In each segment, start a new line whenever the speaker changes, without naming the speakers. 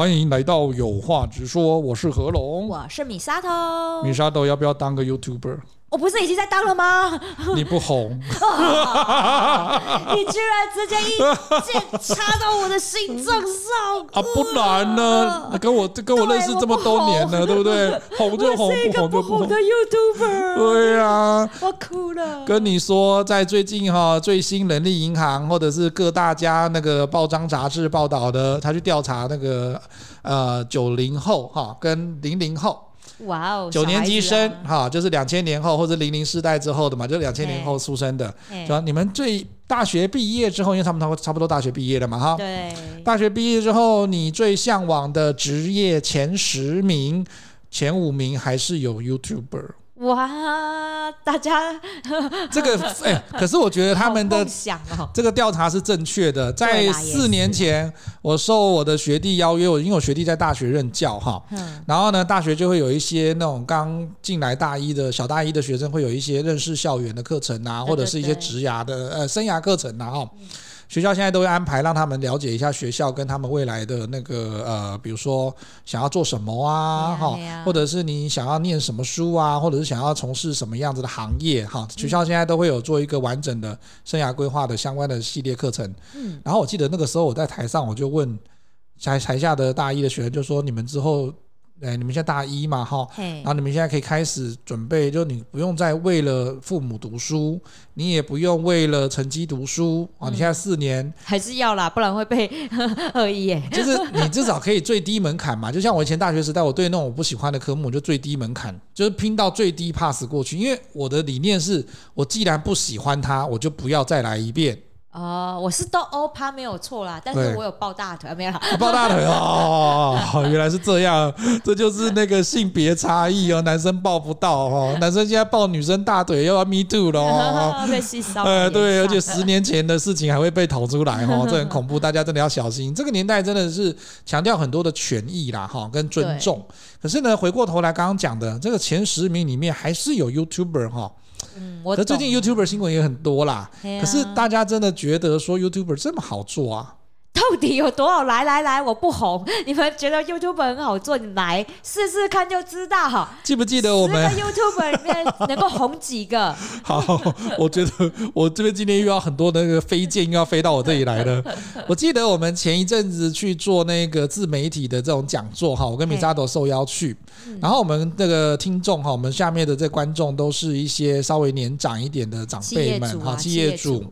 欢迎来到有话直说，我是何龙，
我是米沙头。
米沙头要不要当个 YouTuber？
我不是已经在当了吗？
你不红，
你居然直接一剑插到我的心脏上
啊！不然呢？跟我跟我认识这么多年了，对不对？红就红，不红就不红
的 YouTuber。
对呀，
我哭了。
跟你说，在最近哈，最新人力银行或者是各大家那个报章杂志报道的，他去调查那个呃九零后哈跟零零后。
哇哦！
九年级生哈，就是两千年后或者零零世代之后的嘛，就两千年后出生的，说你们最大学毕业之后，因为他们差不多差不多大学毕业了嘛哈。对。大学毕业之后，你最向往的职业前十名、前五名还是有 YouTuber。
哇，大家
这个哎、欸，可是我觉得他们的这个调查是正确的。在四年前，我受我的学弟邀约，我因为我学弟在大学任教哈，然后呢，大学就会有一些那种刚进来大一的小大一的学生，会有一些认识校园的课程啊，或者是一些职涯的呃生涯课程啊哈。学校现在都会安排让他们了解一下学校跟他们未来的那个呃，比如说想要做什么啊，哈，或者是你想要念什么书啊，或者是想要从事什么样子的行业哈。学校现在都会有做一个完整的生涯规划的相关的系列课程。嗯，然后我记得那个时候我在台上，我就问台台下的大一的学生，就说你们之后。哎，你们现在大一嘛，哈，然后你们现在可以开始准备，就你不用再为了父母读书，你也不用为了成绩读书啊。你现在四年
还是要啦，不然会被 恶意耶。
就是你至少可以最低门槛嘛，就像我以前大学时代，我对那种我不喜欢的科目，就最低门槛，就是拼到最低 pass 过去。因为我的理念是，我既然不喜欢它，我就不要再来一遍。
哦，我是都欧趴没有错啦，但是我有抱大腿没有？
抱大腿 哦，原来是这样，这就是那个性别差异哦，男生抱不到哦，男生现在抱女生大腿又要 me too 了哦，
被
对，而且十年前的事情还会被讨出来哦，这很恐怖，大家真的要小心。这个年代真的是强调很多的权益啦，哈，跟尊重。可是呢，回过头来刚刚讲的这个前十名里面，还是有 YouTuber 哈。
嗯，我
可最近 YouTuber 新闻也很多啦，可是大家真的觉得说 YouTuber 这么好做啊？
到底有多少？来来来，我不红，你们觉得 YouTuber 很好做，你来试试看就知道哈。
记不记得我们
十个 YouTuber 里面能够红几个？
好，我觉得我这边今天又要很多那个飞剑又要飞到我这里来了。我记得我们前一阵子去做那个自媒体的这种讲座哈，我跟米扎朵受邀去，然后我们这个听众哈，我们下面的这观众都是一些稍微年长一点的长辈们哈，企业主。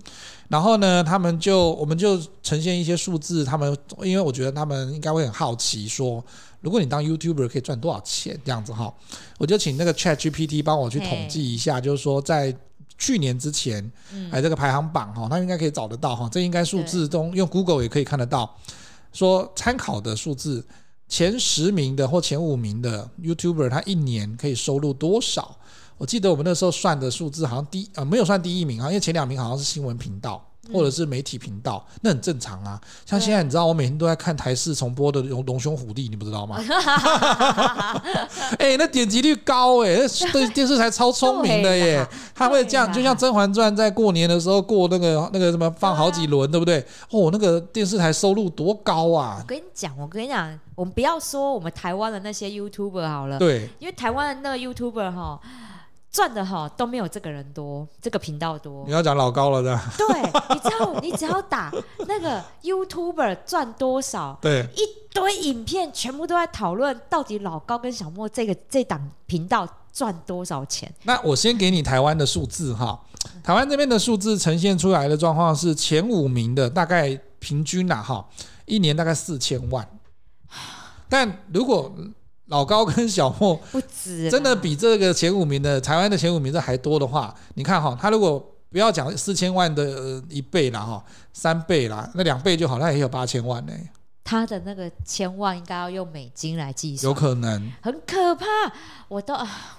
然后呢，他们就我们就呈现一些数字，他们因为我觉得他们应该会很好奇，说如果你当 YouTuber 可以赚多少钱这样子哈，我就请那个 ChatGPT 帮我去统计一下，就是说在去年之前，哎这个排行榜哈，他应该可以找得到哈，这应该数字中用 Google 也可以看得到，说参考的数字前十名的或前五名的 YouTuber，他一年可以收入多少？我记得我们那时候算的数字好像第呃没有算第一名啊，因为前两名好像是新闻频道或者是媒体频道，嗯、那很正常啊。像现在你知道我每天都在看台视重播的龙龙兄虎弟，你不知道吗？哎、欸，那点击率高哎、欸，那对电视台超聪明的耶，他会这样，就像《甄嬛传》在过年的时候过那个那个什么放好几轮，对不对？哦，那个电视台收入多高啊！
我跟你讲，我跟你讲，我们不要说我们台湾的那些 YouTuber 好了，
对，
因为台湾的那个 YouTuber 哈。赚的哈都没有这个人多，这个频道多。
你要讲老高了的。
对，你知道，你只要打那个 YouTuber 赚多少，
对，
一堆影片全部都在讨论到底老高跟小莫这个这档频道赚多少钱。
那我先给你台湾的数字哈，台湾这边的数字呈现出来的状况是前五名的大概平均呐哈，一年大概四千万，但如果。老高跟小莫
不止，
真的比这个前五名的台湾的前五名这还多的话，你看哈，他如果不要讲四千万的一倍啦哈，三倍啦，那两倍就好，那也有八千万呢。
他的那个千万应该要用美金来计算，
有可能，
很可怕。我都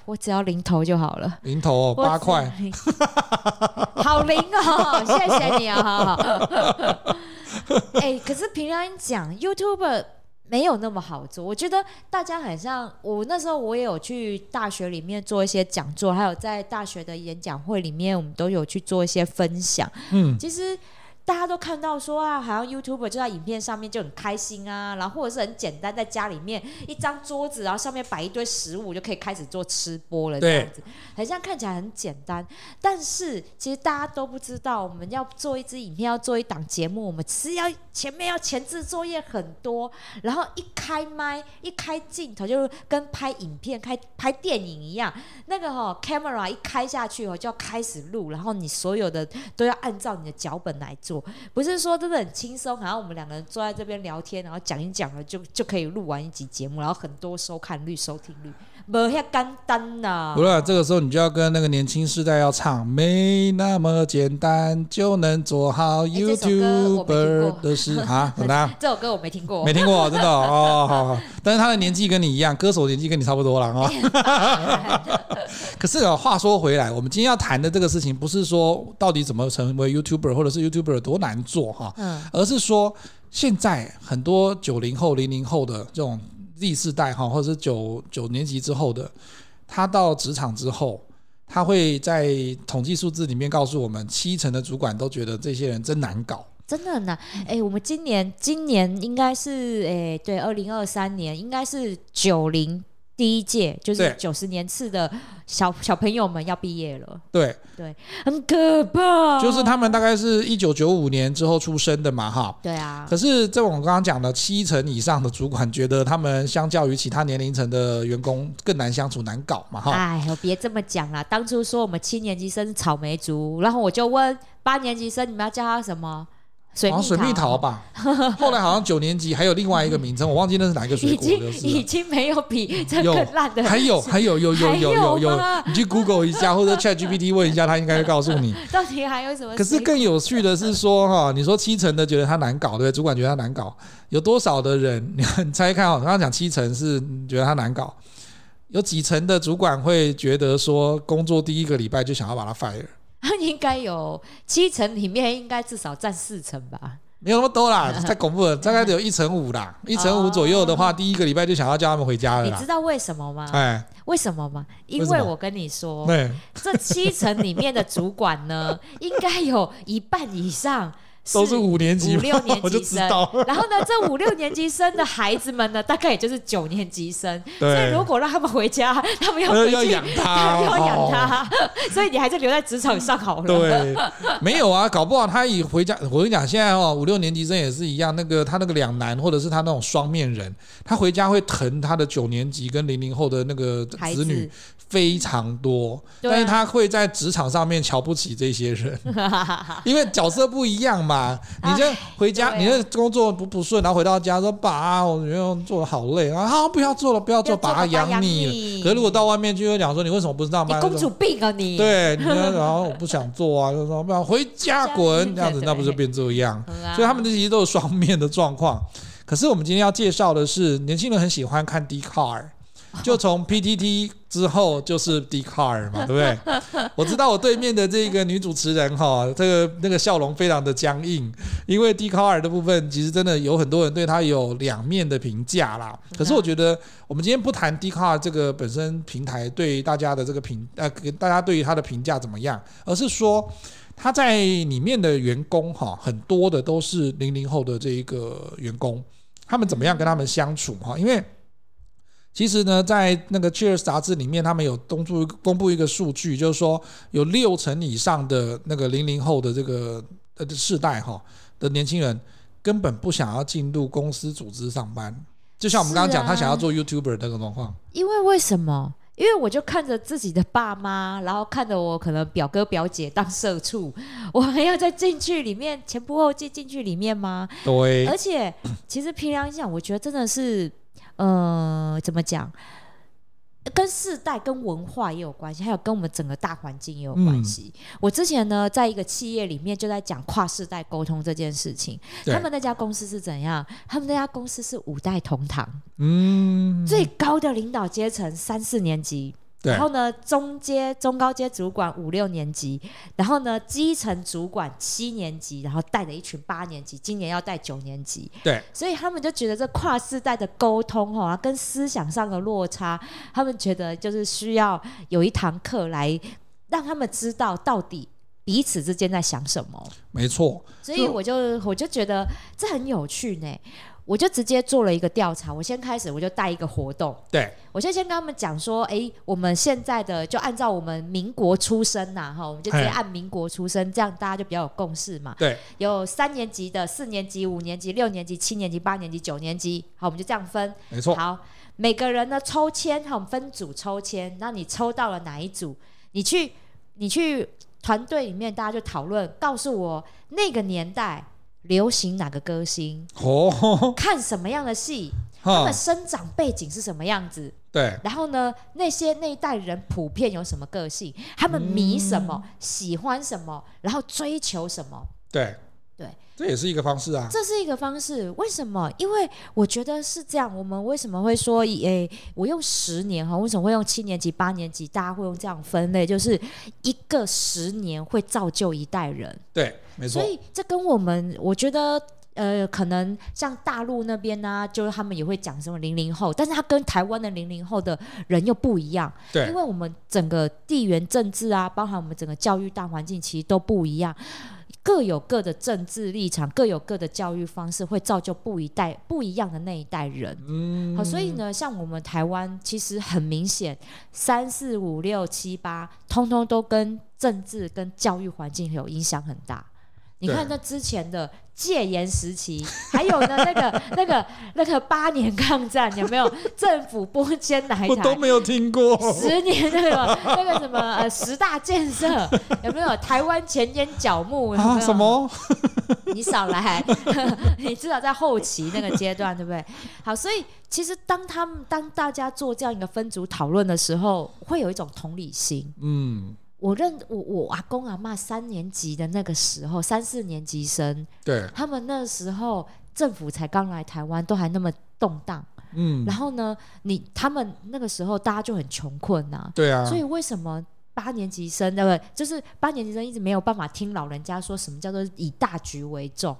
我只要零头就好了，
零头哦，八块，
好零哦，谢谢你啊。哎，可是平常讲 YouTube。没有那么好做，我觉得大家很像我那时候，我也有去大学里面做一些讲座，还有在大学的演讲会里面，我们都有去做一些分享。嗯，其实大家都看到说啊，好像 YouTuber 就在影片上面就很开心啊，然后或者是很简单，在家里面一张桌子，然后上面摆一堆食物就可以开始做吃播了，这样子，好像看起来很简单。但是其实大家都不知道，我们要做一支影片，要做一档节目，我们是要前面要前置作业很多，然后一开麦一开镜头，就跟拍影片、开拍电影一样，那个哈、哦、camera 一开下去哦，就要开始录，然后你所有的都要按照你的脚本来做。不是说真的很轻松，然后我们两个人坐在这边聊天，然后讲一讲了，就就可以录完一集节目，然后很多收看率、收听率，没遐简单呐。
不是，这个时候你就要跟那个年轻世代要唱，没那么简单就能做好 YouTuber 的事啊？怎么样？
这首歌我没听过，
没听过，真的哦。好好，但是他的年纪跟你一样，歌手年纪跟你差不多了啊。可是啊，话说回来，我们今天要谈的这个事情，不是说到底怎么成为 YouTuber，或者是 YouTuber 多难做哈，而是说现在很多九零后、零零后的这种 Z 世代哈，或者是九九年级之后的，他到职场之后，他会在统计数字里面告诉我们，七成的主管都觉得这些人真难搞，
真的很难。哎，我们今年今年应该是哎，对，二零二三年应该是九零。第一届就是九十年次的小小朋友们要毕业了，
对
对，很可怕。
就是他们大概是一九九五年之后出生的嘛，哈。
对啊。
可是这我刚刚讲的七成以上的主管觉得他们相较于其他年龄层的员工更难相处、难搞嘛，哈。
哎，别这么讲啦。当初说我们七年级生是草莓族，然后我就问八年级生，你们要叫他什么？水蜜，水蜜桃吧。
后来好像九年级还有另外一个名称，我忘记那是哪一个水果了。
已经已经没有比这更烂的。
还有还有有有有有有，你去 Google 一下 或者 ChatGPT 问一下，他应该会告诉你。
到底还有什么？
可是更有趣的是说哈，你说七成的觉得他难搞，对不对？主管觉得他难搞，有多少的人？你猜看哦，刚刚讲七成是觉得他难搞，有几成的主管会觉得说，工作第一个礼拜就想要把他 fire？
应该有七成里面，应该至少占四成吧？
没有那么多啦，太恐怖了，大概只有一成五啦，一成五左右的话，第一个礼拜就想要叫他们回家了。
你知道为什么吗？哎，为什么吗？因为我跟你说，这七成里面的主管呢，应该有一半以上。
都是五年级、
五六年级生，
我就知道。
然后呢，这五六年级生的孩子们呢，大概也就是九年级生。所以如果让他们回家，他们要回
要养他，
要养他。所以你还是留在职场上好了。
对，没有啊，搞不好他一回家，我跟你讲，现在哦，五六年级生也是一样。那个他那个两难，或者是他那种双面人，他回家会疼他的九年级跟零零后的那个子女。非常多，但是他会在职场上面瞧不起这些人，因为角色不一样嘛。你就回家，你这工作不不顺，然后回到家说：“爸，我觉得做的好累啊，好不要做了，不要做，爸爸养你。”可是如果到外面就会讲说：“你为什么不上班？”
公主病啊你！
对，你然后我不想做啊，就说不要回家滚，这样子那不是变这样？所以他们这其实都是双面的状况。可是我们今天要介绍的是，年轻人很喜欢看 Dcard。就从 PTT 之后就是 Dcard 嘛，对不对？我知道我对面的这个女主持人哈，这个那个笑容非常的僵硬，因为 Dcard 的部分其实真的有很多人对他有两面的评价啦。可是我觉得我们今天不谈 Dcard 这个本身平台对大家的这个评呃，大家对于他的评价怎么样，而是说他在里面的员工哈，很多的都是零零后的这一个员工，他们怎么样跟他们相处哈？因为其实呢，在那个《Cheers》杂志里面，他们有公布公布一个数据，就是说有六成以上的那个零零后的这个呃世代哈的年轻人，根本不想要进入公司组织上班。就像我们刚刚讲，他想要做 YouTuber 那种状况。
因为为什么？因为我就看着自己的爸妈，然后看着我可能表哥表姐当社畜，我还要再进去里面前仆后继进去里面吗？
对。
而且，其实平常讲，我觉得真的是。呃，怎么讲？跟世代、跟文化也有关系，还有跟我们整个大环境也有关系。嗯、我之前呢，在一个企业里面就在讲跨世代沟通这件事情。他们那家公司是怎样？他们那家公司是五代同堂，嗯，最高的领导阶层三四年级。对然后呢，中阶、中高阶主管五六年级，然后呢，基层主管七年级，然后带着一群八年级，今年要带九年级。
对，
所以他们就觉得这跨世代的沟通哈，跟思想上的落差，他们觉得就是需要有一堂课来让他们知道到底彼此之间在想什么。
没错，
所以我就我就觉得这很有趣呢。我就直接做了一个调查，我先开始我就带一个活动，
对，
我就先跟他们讲说，哎，我们现在的就按照我们民国出生呐，哈，我们就直接按民国出生，这样大家就比较有共识嘛。
对，
有三年级的、四年级、五年级、六年级、七年级、八年级、九年级，好，我们就这样分。
没错。
好，每个人呢抽签，哈，我们分组抽签，那你抽到了哪一组？你去，你去团队里面，大家就讨论，告诉我那个年代。流行哪个歌星？哦，看什么样的戏？他们生长背景是什么样子？
对。
然后呢，那些那一代人普遍有什么个性？他们迷什么？嗯、喜欢什么？然后追求什么？
对。
对，
这也是一个方式啊。
这是一个方式，为什么？因为我觉得是这样。我们为什么会说，诶，我用十年哈？为什么会用七年级、八年级？大家会用这样分类，就是一个十年会造就一代人。
对，没错。
所以这跟我们，我觉得，呃，可能像大陆那边呢、啊，就是他们也会讲什么零零后，但是他跟台湾的零零后的人又不一样。
对，
因为我们整个地缘政治啊，包含我们整个教育大环境，其实都不一样。各有各的政治立场，各有各的教育方式，会造就不一代不一样的那一代人。嗯，好，所以呢，像我们台湾，其实很明显，三四五六七八，通通都跟政治跟教育环境有影响很大。你看那之前的戒严时期，还有呢那个那个那个八年抗战，有没有政府拨迁来台？
我都没有听过。
十年那个那个什么呃十大建设，有没有台湾前瞻角目？有没有
啊？什么？
你少来，你至少在后期那个阶段，对不对？好，所以其实当他们当大家做这样一个分组讨论的时候，会有一种同理心。嗯。我认我我阿公阿妈三年级的那个时候，三四年级生，
对，
他们那时候政府才刚来台湾，都还那么动荡，嗯，然后呢，你他们那个时候大家就很穷困呐、啊，
对啊，
所以为什么八年级生对不对？就是八年级生一直没有办法听老人家说什么叫做以大局为重，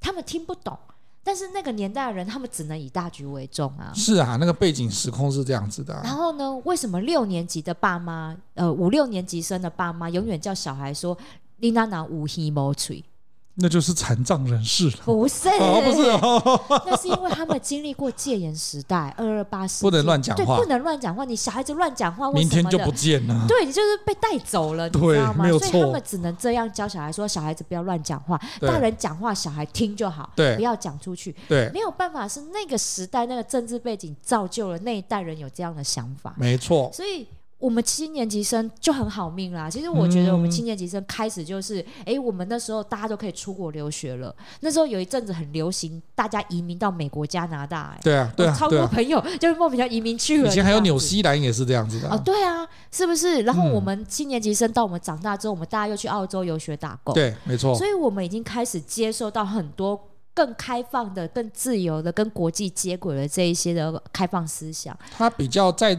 他们听不懂。但是那个年代的人，他们只能以大局为重啊。
是啊，那个背景时空是这样子的。
然后呢，为什么六年级的爸妈，呃，五六年级生的爸妈，永远叫小孩说“你那那无希无吹”。
那就是残障人士了，
不是，
哦、不是、哦，
那是因为他们经历过戒严时代，二二八事件，
不能乱讲话，
对，不能乱讲话。你小孩子乱讲话，
明天就不见了，
对，你就是被带走了，知道吗？所以他们只能这样教小孩说：小孩子不要乱讲话，大人讲话小孩听就好，对，不要讲出去，
对，
没有办法，是那个时代那个政治背景造就了那一代人有这样的想法，
没错，
所以。我们七年级生就很好命啦。其实我觉得我们七年级生开始就是，哎、嗯，我们那时候大家都可以出国留学了。那时候有一阵子很流行，大家移民到美国、加拿大。
对啊，对啊，
超多朋友就是莫名其妙移民去了。
以前还有纽西兰也是这样子的。
哦，对啊，是不是？然后我们七年级生到我们长大之后，我们大家又去澳洲游学打工。
对，没错。
所以我们已经开始接受到很多更开放的、更自由的、跟国际接轨的这一些的开放思想。
他比较在。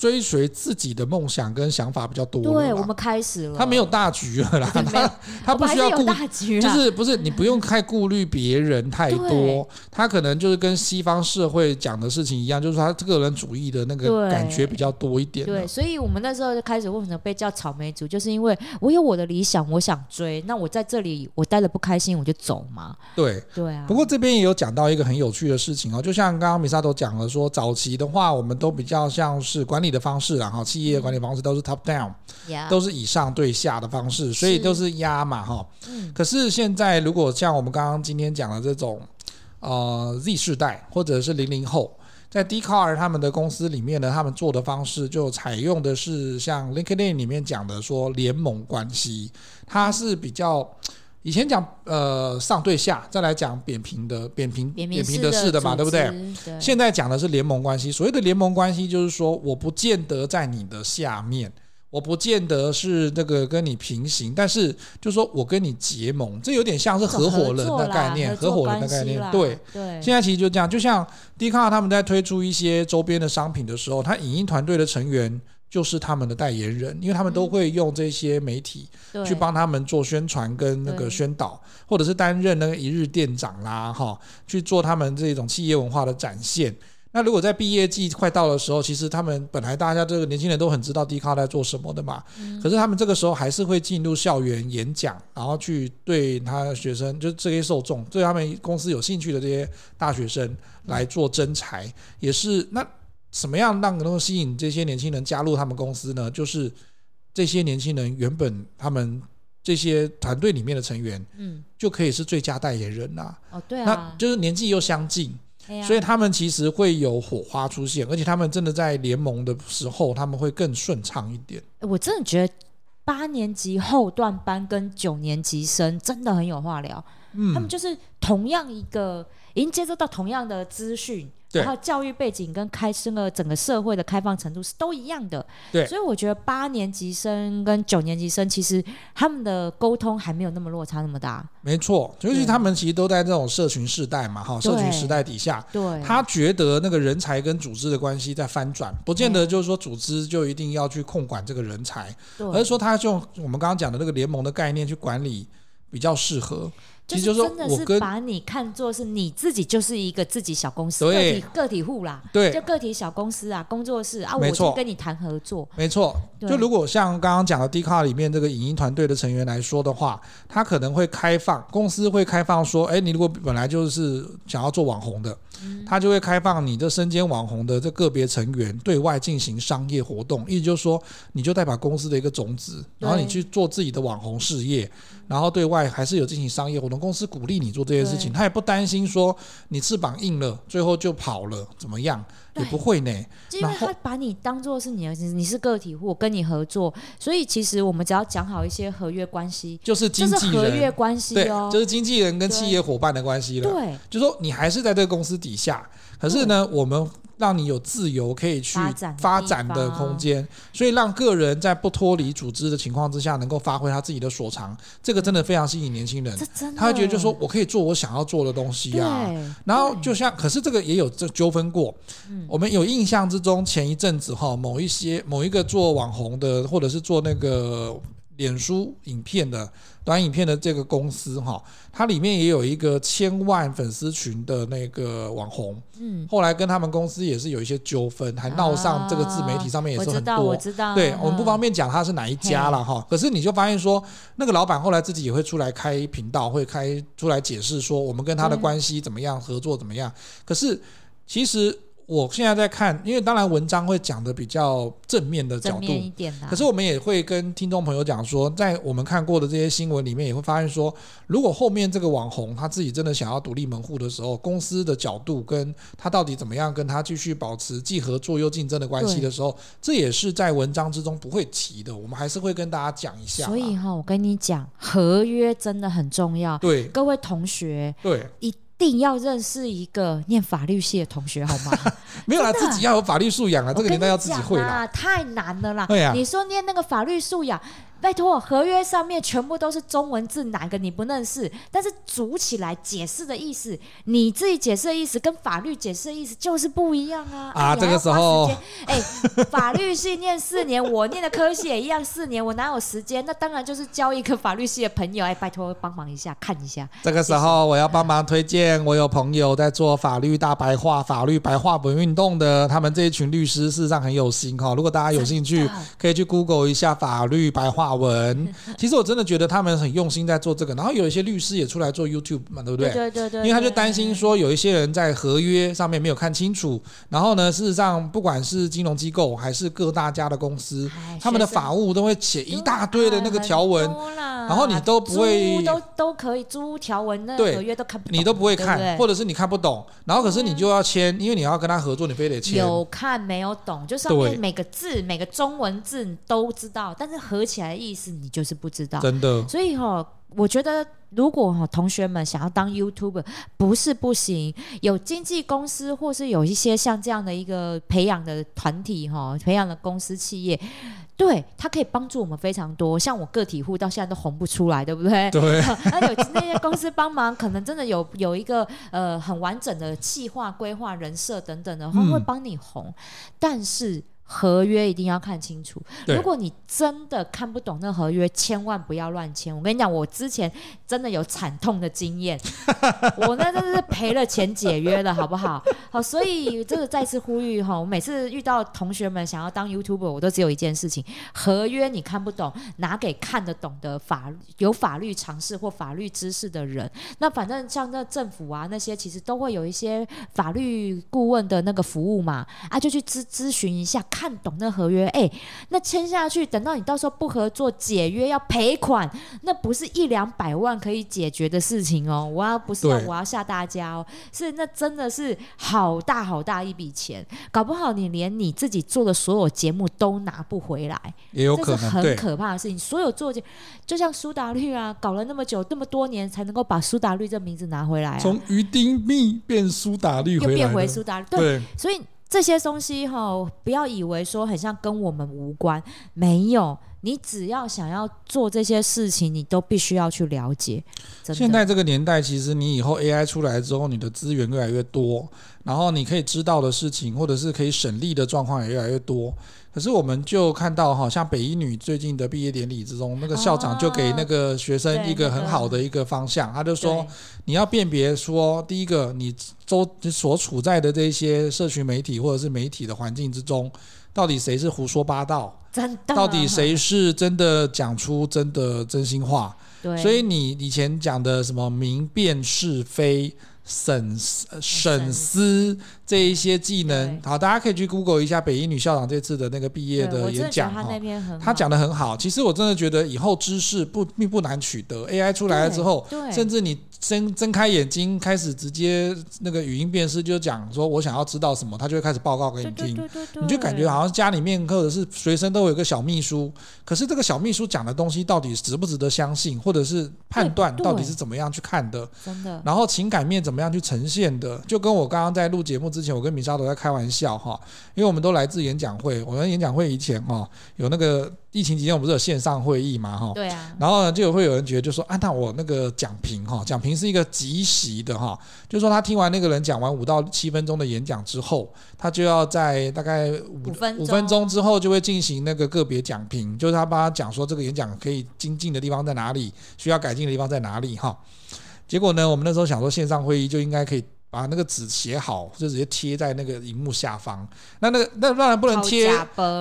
追随自己的梦想跟想法比较多。
对，我们开始了。
他没有大局了啦，他他不需要顾
大局，
就是不是你不用太顾虑别人太多。他可能就是跟西方社会讲的事情一样，就是他这个人主义的那个感觉比较多一点。
对，所以我们那时候就开始为什么被叫草莓族，就是因为我有我的理想，我想追，那我在这里我待的不开心，我就走嘛。
对
对啊。
不过这边也有讲到一个很有趣的事情哦，就像刚刚米萨都讲了说，早期的话我们都比较像是管理的方式，然后企业管理方式都是 top down，、嗯、都是以上对下的方式，所以都是压嘛哈。嗯、可是现在如果像我们刚刚今天讲的这种呃 Z 世代或者是零零后，在 Dcard 他们的公司里面呢，他们做的方式就采用的是像 LinkedIn 里面讲的说联盟关系，它是比较。以前讲呃上对下，再来讲扁平的扁平扁平的式的嘛，对不对？对。现在讲的是联盟关系。所谓的联盟关系，就是说我不见得在你的下面，我不见得是那个跟你平行，但是就是说我跟你结盟，这有点像是合伙人的概念，合伙人的概念。对对。现在其实就这样，就像 Dcard 他们在推出一些周边的商品的时候，他影音团队的成员。就是他们的代言人，因为他们都会用这些媒体去帮他们做宣传跟那个宣导，或者是担任那个一日店长啦，哈，去做他们这种企业文化的展现。那如果在毕业季快到的时候，其实他们本来大家这个年轻人都很知道 Dcard 在做什么的嘛，嗯、可是他们这个时候还是会进入校园演讲，然后去对他学生，就这些受众，对他们公司有兴趣的这些大学生来做征才，嗯、也是那什么样让能够吸引这些年轻人加入他们公司呢？就是这些年轻人原本他们这些团队里面的成员，嗯，就可以是最佳代言人呐、啊。
哦，对啊，
那就是年纪又相近。所以他们其实会有火花出现，而且他们真的在联盟的时候，他们会更顺畅一点。
我真的觉得八年级后段班跟九年级生真的很有话聊，嗯，他们就是同样一个，已经接收到同样的资讯。然后教育背景跟开生了整个社会的开放程度是都一样的，
对，
所以我觉得八年级生跟九年级生其实他们的沟通还没有那么落差那么大。
没错，尤其他们其实都在这种社群时代嘛，哈，社群时代底下，
对，
他觉得那个人才跟组织的关系在翻转，不见得就是说组织就一定要去控管这个人才，而是说他用我们刚刚讲的那个联盟的概念去管理比较适合。其实就是
真的是把你看作是你自己就是一个自己小公司，个体个体户啦，
对，
就个体小公司啊，工作室啊，我就跟你谈合作。
没错，就如果像刚刚讲的 Dcard 里面这个影音团队的成员来说的话，他可能会开放公司会开放说，哎，你如果本来就是想要做网红的，他就会开放你这身兼网红的这个别成员对外进行商业活动，意思就是说，你就代表公司的一个种子，然后你去做自己的网红事业。然后对外还是有进行商业活动，公司鼓励你做这些事情，他也不担心说你翅膀硬了，最后就跑了怎么样，也不会呢。
因为他把你当做是你的，你是个体户，跟你合作，所以其实我们只要讲好一些合约关系，
就是经纪人，
就是合约关系哦，
就是经纪人跟企业伙伴的关系了。对，就说你还是在这个公司底下，可是呢，我们。让你有自由可以去发展的空间，所以让个人在不脱离组织的情况之下，能够发挥他自己的所长，这个真的非常吸引年轻人。他会觉得就是说我可以做我想要做的东西啊。然后就像，可是这个也有这纠纷过。我们有印象之中，前一阵子哈，某一些某一个做网红的，或者是做那个。脸书影片的短影片的这个公司哈，它里面也有一个千万粉丝群的那个网红，嗯，后来跟他们公司也是有一些纠纷，还闹上这个自媒体上面也是很多。我知道，对，我们不方便讲他是哪一家了哈。可是你就发现说，那个老板后来自己也会出来开频道，会开出来解释说我们跟他的关系怎么样，合作怎么样。可是其实。我现在在看，因为当然文章会讲的比较正面的角度，可是我们也会跟听众朋友讲说，在我们看过的这些新闻里面，也会发现说，如果后面这个网红他自己真的想要独立门户的时候，公司的角度跟他到底怎么样跟他继续保持既合作又竞争的关系的时候，这也是在文章之中不会提的，我们还是会跟大家讲一下。
所以哈，我跟你讲，合约真的很重要。
对，
各位同学，
对
一。一定要认识一个念法律系的同学，好吗？
没有啦，自己要有法律素养啊，这个年代要自己会啦。
太难了啦！对呀，你说念那个法律素养。拜托，合约上面全部都是中文字，哪个你不认识？但是组起来解释的意思，你自己解释的意思跟法律解释的意思就是不一样啊！
啊，这个时候，
哎，法律系念四年，我念的科系也一样四年，我哪有时间？那当然就是交一个法律系的朋友，哎，拜托帮忙一下，看一下。
这个时候我要帮忙推荐，我有朋友在做法律大白话、法律白话文运动的，他们这一群律师事实上很有心哈。如果大家有兴趣，可以去 Google 一下法律白话。文，其实我真的觉得他们很用心在做这个，然后有一些律师也出来做 YouTube 嘛，对不对？
对对对，
因为他就担心说有一些人在合约上面没有看清楚，然后呢，事实上不管是金融机构还是各大家的公司，他们的法务都会写一大堆的那个条文，然后你都不会
都都可以租条文，那合约都看不懂，
你都不会看，或者是你看不懂，然后可是你就要签，因为你要跟他合作，你非得签。
有看没有懂，就上面每个字每个中文字都知道，但是合起来意思你就是不知道，
真的。
所以哈、哦，我觉得如果哈同学们想要当 YouTuber，不是不行，有经纪公司或是有一些像这样的一个培养的团体哈，培养的公司企业，对，它可以帮助我们非常多。像我个体户到现在都红不出来，对不对？
对。
那有那些公司帮忙，可能真的有有一个呃很完整的计划规划、人设等等的，会会帮你红，嗯、但是。合约一定要看清楚。如果你真的看不懂那合约，千万不要乱签。我跟你讲，我之前真的有惨痛的经验，我那真的是赔了钱解约了，好不好？好，所以这个再次呼吁哈，我每次遇到同学们想要当 YouTuber，我都只有一件事情：合约你看不懂，拿给看得懂的法有法律常识或法律知识的人。那反正像那政府啊那些，其实都会有一些法律顾问的那个服务嘛，啊，就去咨咨询一下。看懂那合约，哎、欸，那签下去，等到你到时候不合作解约要赔款，那不是一两百万可以解决的事情哦。我要不是要我要吓大家哦，是那真的是好大好大一笔钱，搞不好你连你自己做的所有节目都拿不回来，
也有可能，
这是很可怕的事情。所有做节，就像苏打绿啊，搞了那么久，那么多年才能够把苏打绿这名字拿回来，啊，
从鱼丁密变苏打绿，
又变回苏打绿，对，
对
所以。这些东西哈，不要以为说很像跟我们无关，没有。你只要想要做这些事情，你都必须要去了解。
现在这个年代，其实你以后 AI 出来之后，你的资源越来越多，然后你可以知道的事情，或者是可以省力的状况也越来越多。可是我们就看到好，像北一女最近的毕业典礼之中，那个校长就给那个学生一个很好的一个方向，他就说你要辨别说，第一个你周所处在的这些社群媒体或者是媒体的环境之中。到底谁是胡说八道？
真的？
到底谁是真的讲出真的真心话？
对。
所以你以前讲的什么明辨是非、审审思这一些技能，好，大家可以去 Google 一下北一女校长这次的那个毕业的演讲哈。他讲的很好。其实我真的觉得以后知识不并不难取得，AI 出来了之后，甚至你。睁睁开眼睛，开始直接那个语音辨识，就讲说我想要知道什么，他就会开始报告给你听。你就感觉好像家里面或者是随身都有一个小秘书，可是这个小秘书讲的东西到底值不值得相信，或者是判断到底是怎么样去看的？
真的。
然后情感面怎么样去呈现的？就跟我刚刚在录节目之前，我跟米莎都在开玩笑哈，因为我们都来自演讲会，我们演讲会以前哈有那个。疫情期间我们不是有线上会议嘛，哈，
对啊，
然后呢就会有人觉得就说，啊，那我那个讲评哈，讲评是一个即席的哈，就是说他听完那个人讲完五到七分钟的演讲之后，他就要在大概五
五分
五分钟之后就会进行那个个别讲评，就是他帮他讲说这个演讲可以精进的地方在哪里，需要改进的地方在哪里哈。结果呢，我们那时候想说线上会议就应该可以。把那个纸写好，就直接贴在那个荧幕下方。那那个那当然不能贴，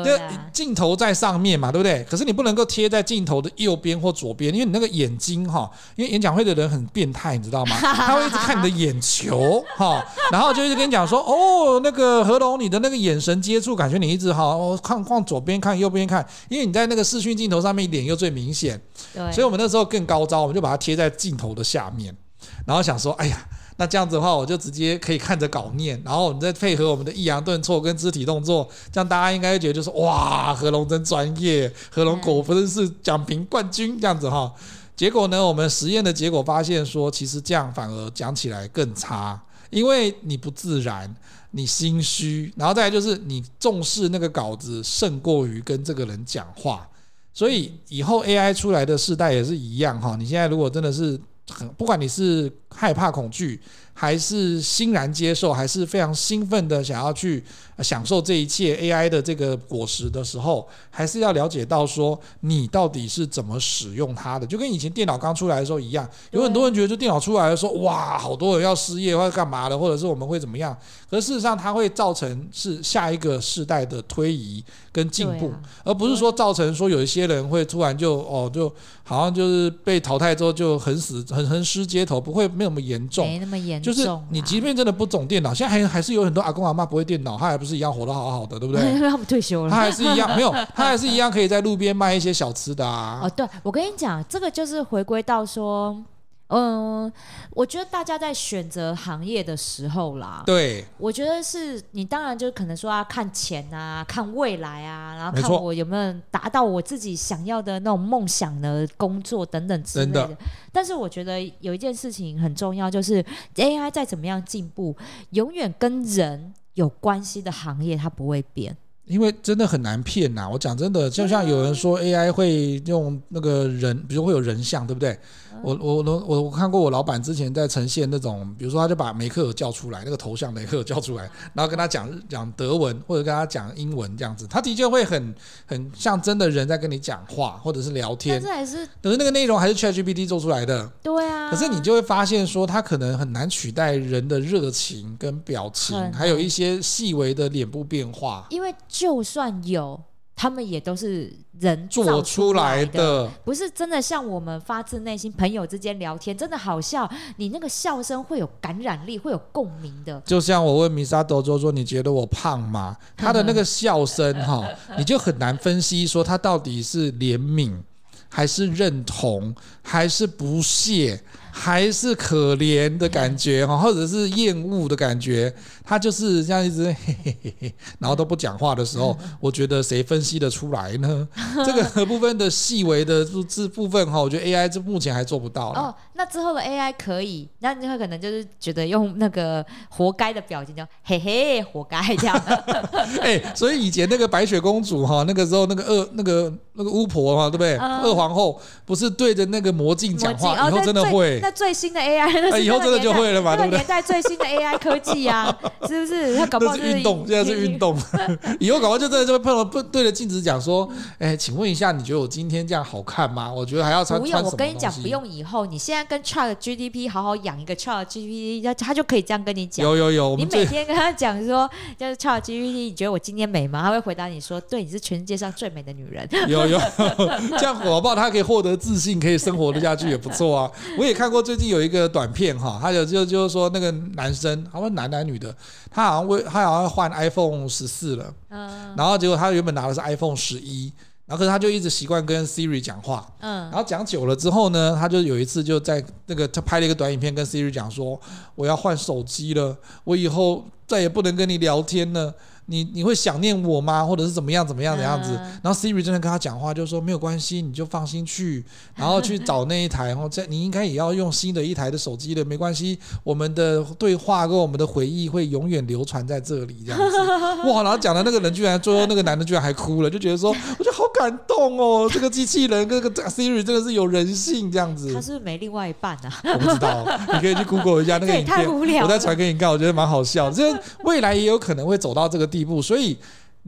就镜头在上面嘛，对不对？可是你不能够贴在镜头的右边或左边，因为你那个眼睛哈，因为演讲会的人很变态，你知道吗？他会一直看你的眼球哈，然后就一直跟你讲说，哦，那个何龙，你的那个眼神接触，感觉你一直哈，看往左边看，右边看，因为你在那个视讯镜头上面脸又最明显，
对，
所以我们那时候更高招，我们就把它贴在镜头的下面，然后想说，哎呀。那这样子的话，我就直接可以看着稿念，然后我们再配合我们的抑扬顿挫跟肢体动作，这样大家应该会觉得就是哇，何龙真专业，何龙果真是讲评冠军这样子哈。结果呢，我们实验的结果发现说，其实这样反而讲起来更差，因为你不自然，你心虚，然后再来就是你重视那个稿子胜过于跟这个人讲话，所以以后 AI 出来的世代也是一样哈。你现在如果真的是很，不管你是害怕恐惧。还是欣然接受，还是非常兴奋的想要去享受这一切 AI 的这个果实的时候，还是要了解到说你到底是怎么使用它的，就跟以前电脑刚出来的时候一样，有很多人觉得就电脑出来的时候，哇，好多人要失业或者干嘛的，或者是我们会怎么样？可是事实上，它会造成是下一个世代的推移跟进步，而不是说造成说有一些人会突然就哦，就好像就是被淘汰之后就很死很横尸街头，不会没有那么严重，
没那么严重。
就是你，即便真的不懂电脑，现在还还是有很多阿公阿妈不会电脑，他还不是一样活得好好的，对不对？
因 为他们退休了，
他还是一样没有，他还是一样可以在路边卖一些小吃的啊。
哦，对，我跟你讲，这个就是回归到说。嗯，我觉得大家在选择行业的时候啦，
对，
我觉得是你当然就可能说啊看钱啊，看未来啊，然后看我有没有达到我自己想要的那种梦想的工作等等之类的。的但是我觉得有一件事情很重要，就是 AI 再怎么样进步，永远跟人有关系的行业它不会变。
因为真的很难骗呐。我讲真的，就像有人说 AI 会用那个人，比如会有人像，对不对？我我我我我看过我老板之前在呈现那种，比如说他就把梅克尔叫出来，那个头像梅克尔叫出来，然后跟他讲讲德文或者跟他讲英文这样子，他的确会很很像真的人在跟你讲话或者是聊天。
但是还是，
可是那个内容还是 ChatGPT 做出来的。
对啊。
可是你就会发现说，他可能很难取代人的热情跟表情，还有一些细微的脸部变化。
因为就算有。他们也都是人
做出来的，
不是真的像我们发自内心朋友之间聊天，真的好笑。你那个笑声会有感染力，会有共鸣的。
就像我问米萨多说说，你觉得我胖吗？他的那个笑声哈，你就很难分析说他到底是怜悯，还是认同，还是不屑。还是可怜的感觉哈，或者是厌恶的感觉，他就是这样一直嘿嘿嘿嘿，然后都不讲话的时候，我觉得谁分析得出来呢？这个部分的细微的这部分哈，我觉得 AI 这目前还做不到。
哦，那之后的 AI 可以，那你会可能就是觉得用那个活该的表情，叫嘿嘿，活该这样。
哎、欸，所以以前那个白雪公主哈，那个时候那个恶那个那个巫婆嘛，对不对？二、嗯、皇后不是对着那个魔镜讲话，以后真的会。
最新的 AI，那
以后真的就会了嘛？对不对？
年代最新的 AI 科技啊，是不是？他搞不好是
运动，现在是运动。以后搞不好就真的就会碰到不对着镜子讲说：“哎，请问一下，你觉得我今天这样好看吗？”我觉得还要穿。
不用，我跟你讲，不用。以后你现在跟 ChatGPT 好好养一个 ChatGPT，他就可以这样跟你讲。
有有有，
你每天跟他讲说，就是 ChatGPT，你觉得我今天美吗？他会回答你说：“对，你是全世界上最美的女人。”
有有，这样火爆，他可以获得自信，可以生活得下去也不错啊。我也看过最近有一个短。片哈，他有就就是说那个男生，他说男男女的，他好像为他好像换 iPhone 十四了，嗯，然后结果他原本拿的是 iPhone 十一，然后可是他就一直习惯跟 Siri 讲话，嗯，然后讲久了之后呢，他就有一次就在那个他拍了一个短影片跟 Siri 讲说，我要换手机了，我以后再也不能跟你聊天了。你你会想念我吗？或者是怎么样怎么样的样子？嗯、然后 Siri 真的跟他讲话，就说没有关系，你就放心去，然后去找那一台，然后在你应该也要用新的一台的手机的，没关系，我们的对话跟我们的回忆会永远流传在这里，这样子。哇！然后讲的那个人居然最后那个男的居然还哭了，就觉得说，我觉得好感动哦，这个机器人跟这个 Siri 真的是有人性这样子。
他是不是没另外一半啊？
我不知道，你可以去 Google 一下那个影片，我再传给你看，我觉得蛮好笑。这未来也有可能会走到这个地步，所以。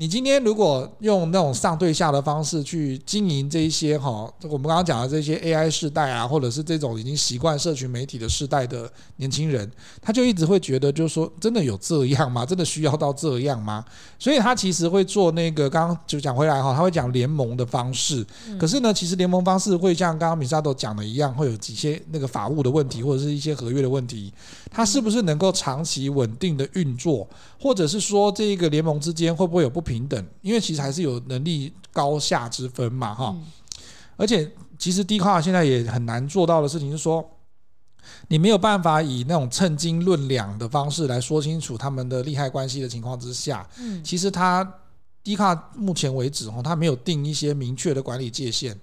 你今天如果用那种上对下的方式去经营这一些哈，我们刚刚讲的这些 AI 世代啊，或者是这种已经习惯社群媒体的世代的年轻人，他就一直会觉得，就是说，真的有这样吗？真的需要到这样吗？所以他其实会做那个，刚刚就讲回来哈，他会讲联盟的方式。可是呢，其实联盟方式会像刚刚米萨多讲的一样，会有几些那个法务的问题，或者是一些合约的问题。它是不是能够长期稳定的运作，或者是说这个联盟之间会不会有不平等？因为其实还是有能力高下之分嘛，哈。而且其实 Dcard 现在也很难做到的事情是说，你没有办法以那种称斤论两的方式来说清楚他们的利害关系的情况之下，其实它 Dcard 目前为止哈，他没有定一些明确的管理界限。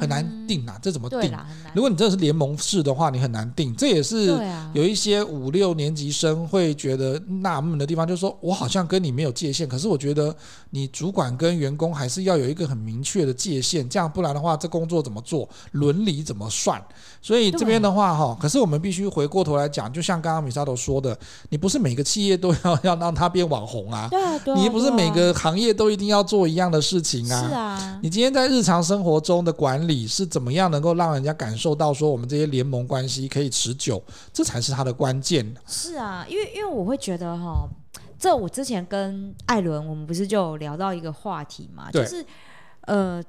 很难定啊，这怎么定？如果你真的是联盟式的话，你很难定。这也是有一些五六年级生会觉得纳闷的地方，就是说我好像跟你没有界限，可是我觉得你主管跟员工还是要有一个很明确的界限，这样不然的话，这工作怎么做，伦理怎么算？所以这边的话哈，可是我们必须回过头来讲，就像刚刚米沙头说的，你不是每个企业都要 要让它变网红啊，
对啊，对啊，
你不是每个行业都一定要做一样的事情啊，
是啊，
你今天在日常生活中的管理是怎么样能够让人家感受到说我们这些联盟关系可以持久，这才是它的关键。
是啊，因为因为我会觉得哈，这我之前跟艾伦我们不是就聊到一个话题嘛，就是呃。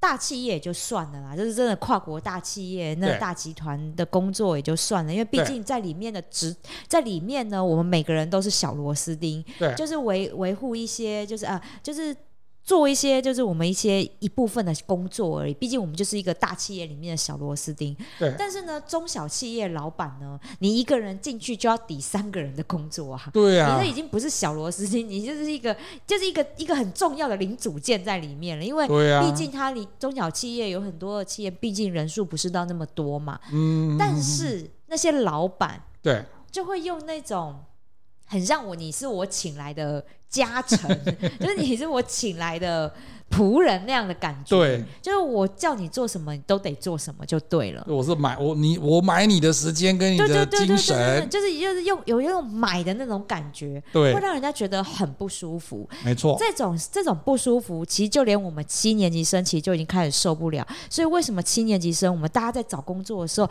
大企业也就算了啦，就是真的跨国大企业，那个大集团的工作也就算了，因为毕竟在里面的职，在里面呢，我们每个人都是小螺丝钉，对，就是维维护一些，就是啊，就是。做一些就是我们一些一部分的工作而已，毕竟我们就是一个大企业里面的小螺丝钉。对。但是呢，中小企业老板呢，你一个人进去就要抵三个人的工作啊。对啊。你这已经不是小螺丝钉，你就是一个就是一个一个很重要的零组件在里面了。因为毕竟它离中小企业有很多的企业，毕竟人数不是到那么多嘛。嗯。但是那些老板对就会用那种。很像我，你是我请来的家臣，就是你是我请来的。仆人那样的感觉，
对，
就是我叫你做什么，你都得做什么就对了。
我是买我你我买你的时间跟你的精神，
就是就是用有一种买的那种感觉，
对，
会让人家觉得很不舒服。
没错，
这种这种不舒服，其实就连我们七年级生其实就已经开始受不了。所以为什么七年级生我们大家在找工作的时候，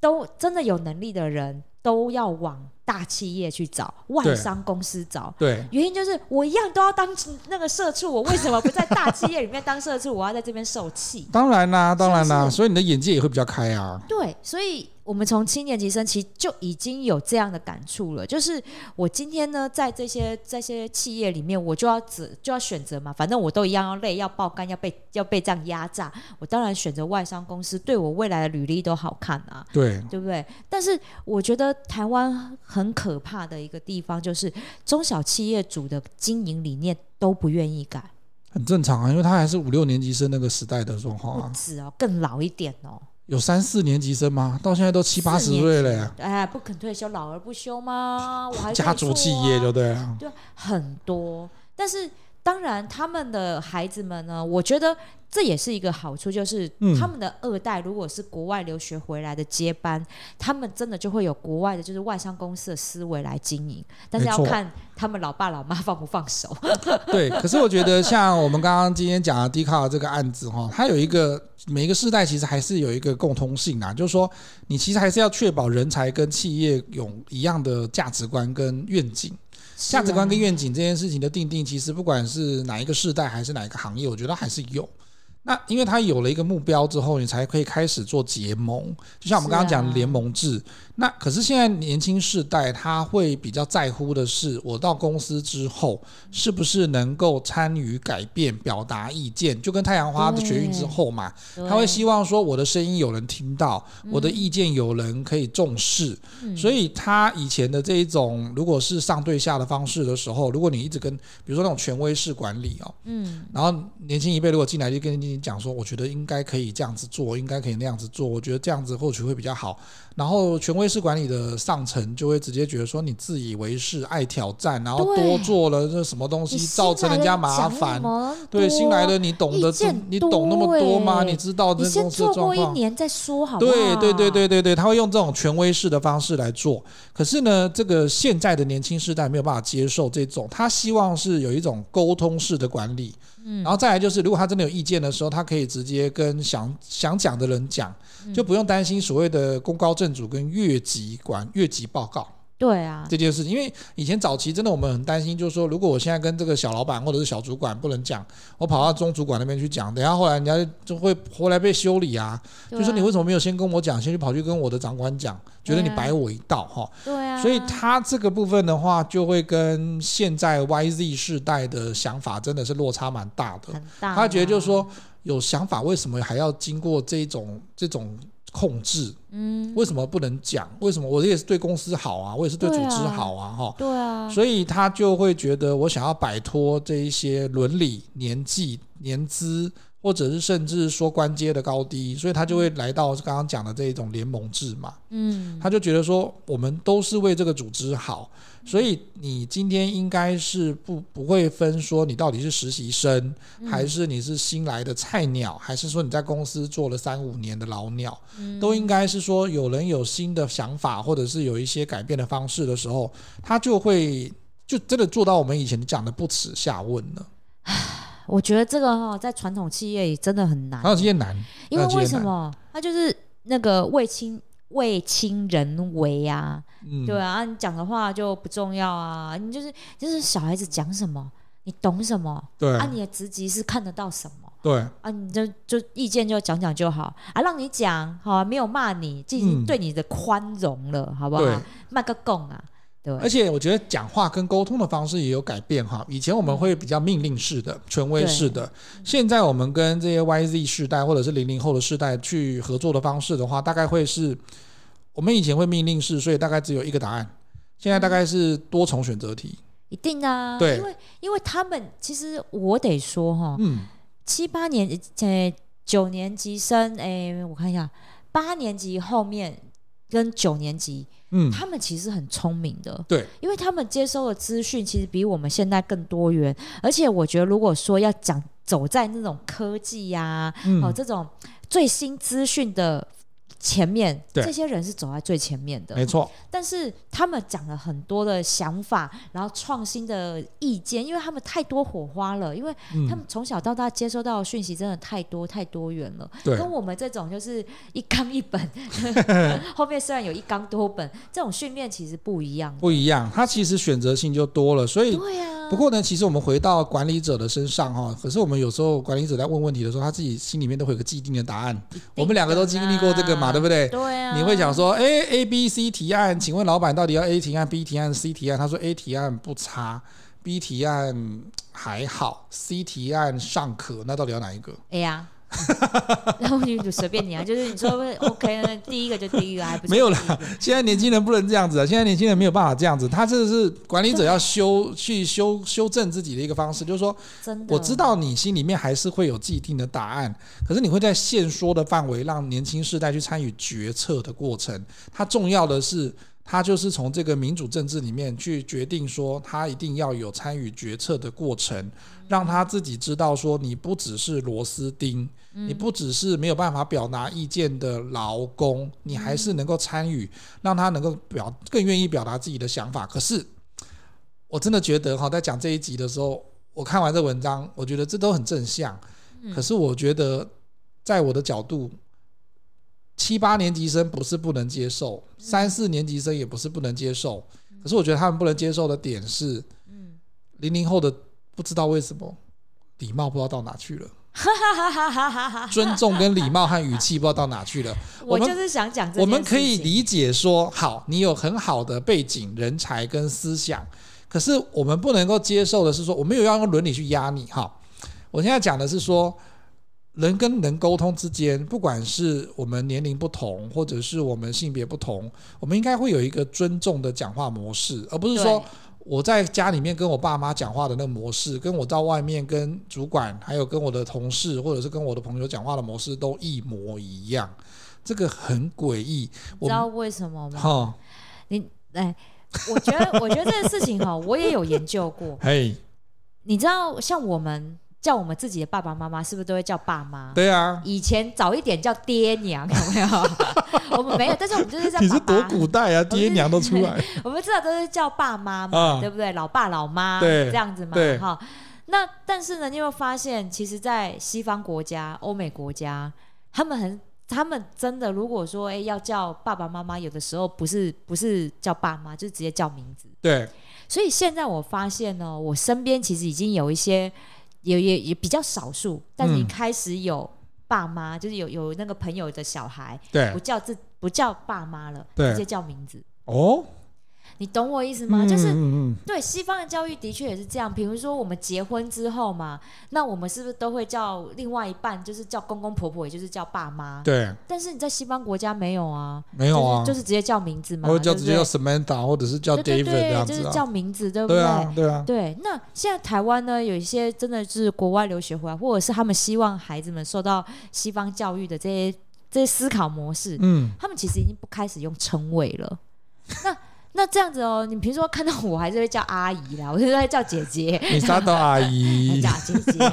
都真的有能力的人都要往大企业去找，外商公司找，
对，
原因就是我一样都要当那个社畜，我为什么不在大企业里面当社畜？我要在这边受气。
当然啦，当然啦，所以你的眼界也会比较开啊。
对，所以。我们从七年级生其实就已经有这样的感触了，就是我今天呢，在这些这些企业里面，我就要只就要选择嘛，反正我都一样要累，要爆肝，要被要被这样压榨，我当然选择外商公司，对我未来的履历都好看啊，
对，
对不对？但是我觉得台湾很可怕的一个地方，就是中小企业主的经营理念都不愿意改，
很正常啊，因为他还是五六年级生那个时代的状况啊，
不止哦，更老一点哦。
有三四年级生吗？到现在都七八十岁了呀！
哎，不肯退休，老而不休吗？我还、啊、
家族企业就对了。
对，很多。但是当然，他们的孩子们呢，我觉得。这也是一个好处，就是他们的二代如果是国外留学回来的接班，嗯、他们真的就会有国外的，就是外商公司的思维来经营。但是要看他们老爸老妈放不放手。
对，可是我觉得像我们刚刚今天讲的 Dcard 这个案子哈，它有一个每一个世代其实还是有一个共通性啊，就是说你其实还是要确保人才跟企业有一样的价值观跟愿景。价值观跟愿景这件事情的定定，其实不管是哪一个世代还是哪一个行业，我觉得还是有。那因为他有了一个目标之后，你才可以开始做结盟，就像我们刚刚讲联盟制。那可是现在年轻世代他会比较在乎的是，我到公司之后是不是能够参与改变、表达意见，就跟太阳花的学运之后嘛，他会希望说我的声音有人听到，我的意见有人可以重视。所以他以前的这一种，如果是上对下的方式的时候，如果你一直跟，比如说那种权威式管理哦，嗯，然后年轻一辈如果进来就跟你讲说，我觉得应该可以这样子做，应该可以那样子做，我觉得这样子或许会比较好。然后权威式管理的上层就会直接觉得说，你自以为是、爱挑战，然后多做了这什么东西，造成人家麻烦。对，新来的你懂得，你懂那么多吗？你知道这公司的状况？你先做过一
年再说好不好？
对对对对对对，他会用这种权威式的方式来做。可是呢，这个现在的年轻世代没有办法接受这种，他希望是有一种沟通式的管理。嗯，然后再来就是，如果他真的有意见的时候，他可以直接跟想想讲的人讲，就不用担心所谓的功高震主跟越级管越级报告。
对啊，
这件事情，因为以前早期真的我们很担心，就是说，如果我现在跟这个小老板或者是小主管不能讲，我跑到中主管那边去讲，等下后来人家就会回来被修理啊。就说你为什么没有先跟我讲，先去跑去跟我的长官讲，觉得你摆我一道哈。
对啊。
所以他这个部分的话，就会跟现在 YZ 世代的想法真的是落差蛮大的。很大。他觉得就是说，有想法为什么还要经过这种这种？控制，嗯，为什么不能讲？为什么我也是对公司好啊？我也是对组织好啊，哈，
对啊，
所以他就会觉得我想要摆脱这一些伦理、年纪、年资。或者是甚至说官阶的高低，所以他就会来到刚刚讲的这一种联盟制嘛。嗯，他就觉得说我们都是为这个组织好，所以你今天应该是不不会分说你到底是实习生，还是你是新来的菜鸟，还是说你在公司做了三五年的老鸟，都应该是说有人有新的想法，或者是有一些改变的方式的时候，他就会就真的做到我们以前讲的不耻下问了。
我觉得这个哈，在传统企业里真的很难。
传统企业难，
因为为什么？他就是那个为亲为亲人为啊，嗯、对啊，你讲的话就不重要啊。你就是就是小孩子讲什么，你懂什么？
对
啊，你的职级是看得到什么？
对
啊，你就就意见就讲讲就好啊，让你讲好啊，没有骂你，进行对你的宽容了，嗯、好不好？卖个供啊。对
而且我觉得讲话跟沟通的方式也有改变哈。以前我们会比较命令式的、权威式的，现在我们跟这些 YZ 世代或者是零零后的世代去合作的方式的话，大概会是我们以前会命令式，所以大概只有一个答案。现在大概是多重选择题。
一定啊，
对，
因为因为他们其实我得说哈，嗯，七八年呃九年级生，哎，我看一下，八年级后面跟九年级。
嗯，
他们其实很聪明的，
对，
因为他们接收的资讯其实比我们现在更多元，而且我觉得如果说要讲走在那种科技呀、啊，
嗯、
哦这种最新资讯的。前面
对
这些人是走在最前面的，
没错。
但是他们讲了很多的想法，然后创新的意见，因为他们太多火花了，因为他们从小到大接收到的讯息真的太多太多元了。
对，
跟我们这种就是一纲一本，后面虽然有一纲多本，这种训练其实不一样。
不一样，他其实选择性就多了，所以
对啊。
不过呢，其实我们回到管理者的身上哈，可是我们有时候管理者在问问题的时候，他自己心里面都会有个既定的答案。我们两个都经历过这个嘛，对不对？
对啊。
你会想说，哎，A、B、C 提案，请问老板到底要 A 提案、B 提案、C 提案？他说 A 提案不差，B 提案还好，C 提案尚可，那到底要哪一个？
哎呀。然后你就随便你啊，就是你说 OK，那第一个就第一个，还不是
没有啦。现在年轻人不能这样子啊，现在年轻人没有办法这样子。他这是管理者要修 去修修正自己的一个方式，就是说，
真的，
我知道你心里面还是会有既定的答案，可是你会在限缩的范围让年轻世代去参与决策的过程。它重要的是。他就是从这个民主政治里面去决定说，他一定要有参与决策的过程，让他自己知道说，你不只是螺丝钉，你不只是没有办法表达意见的劳工，你还是能够参与，让他能够表更愿意表达自己的想法。可是，我真的觉得哈，在讲这一集的时候，我看完这文章，我觉得这都很正向。可是，我觉得在我的角度。七八年级生不是不能接受，三四年级生也不是不能接受，可是我觉得他们不能接受的点是，零零后的不知道为什么礼貌不知道到哪去了，尊重跟礼貌和语气不知道到哪去了。
我就是想讲，
我们可以理解说，好，你有很好的背景、人才跟思想，可是我们不能够接受的是说，我没有要用伦理去压你。哈，我现在讲的是说。人跟人沟通之间，不管是我们年龄不同，或者是我们性别不同，我们应该会有一个尊重的讲话模式，而不是说我在家里面跟我爸妈讲话的那个模式，跟我到外面跟主管，还有跟我的同事，或者是跟我的朋友讲话的模式都一模一样，这个很诡异。
你知道为什么吗？
哈，
你哎，我觉得，我觉得这个事情哈，我也有研究过。
嘿，
你知道，像我们。叫我们自己的爸爸妈妈，是不是都会叫爸妈？
对啊，
以前早一点叫爹娘，有没有？我们没有，但是我们就是叫爸爸。
你是多古代啊，爹娘都出来。
我们知道都是叫爸妈嘛，
啊、
对不对？老爸老妈，
对，
这样子嘛，哈。那但是呢，你会发现，其实，在西方国家、欧美国家，他们很，他们真的，如果说哎要叫爸爸妈妈，有的时候不是不是叫爸妈，就直接叫名字。
对。所
以现在我发现呢，我身边其实已经有一些。也也也比较少数，但是你开始有爸妈，嗯、就是有有那个朋友的小孩，
对，
不叫这不叫爸妈了，
对，
直接叫名字。
哦，
你懂我意思吗？嗯、就是、
嗯、
对西方的教育的确也是这样。比如说我们结婚之后嘛，那我们是不是都会叫另外一半，就是叫公公婆婆，也就是叫爸妈？
对。
但是你在西方国家没有啊，
没有啊，
就是、就是直接叫名字嘛，
或者叫直接叫 Samantha，或者是叫 David
对对对
这样
子、啊、就是叫名字，对不对？
对啊，对啊。
对，那现在台湾呢，有一些真的是国外留学回来，或者是他们希望孩子们受到西方教育的这些这些思考模式，
嗯，
他们其实已经不开始用称谓了。那那这样子哦，你比如说看到我还是会叫阿姨啦，我就在叫姐姐。
你啥都阿姨，
叫姐姐。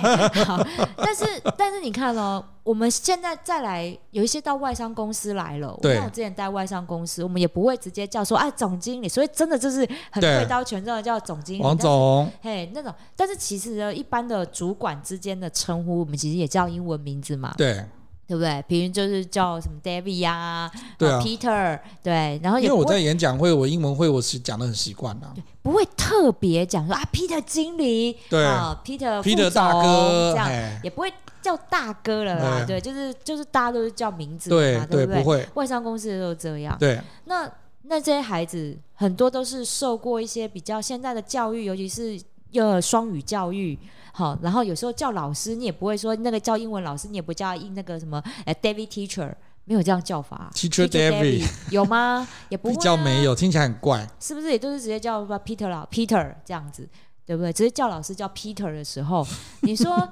好，但是但是你看哦，我们现在再来有一些到外商公司来了，
像，
我之前带外商公司，我们也不会直接叫说哎总经理，所以真的就是很贵刀权重的叫总经理，
王总，
嘿那种。但是其实呢，一般的主管之间的称呼，我们其实也叫英文名字嘛。
对。
对不对？比如就是叫什么 David 呀、啊，
对啊
，Peter，对，然后
因为我在演讲会，我英文会我是讲的很习惯的，
不会特别讲说啊，Peter 经理，
对
啊，Peter
Peter 大哥
这样，也不会叫大哥了啦，对，就是就是大家都是叫名字嘛，
对
对不对？
不会，
外商公司都这样，
对。
那那这些孩子很多都是受过一些比较现在的教育，尤其是呃双语教育。好，然后有时候叫老师，你也不会说那个叫英文老师，你也不叫英那个什么呃，David Teacher，没有这样叫法。
Teacher David
有吗？也不会、啊。
比较没有，听起来很怪。
是不是也都是直接叫 Peter 老 Peter 这样子，对不对？直接叫老师叫 Peter 的时候，你说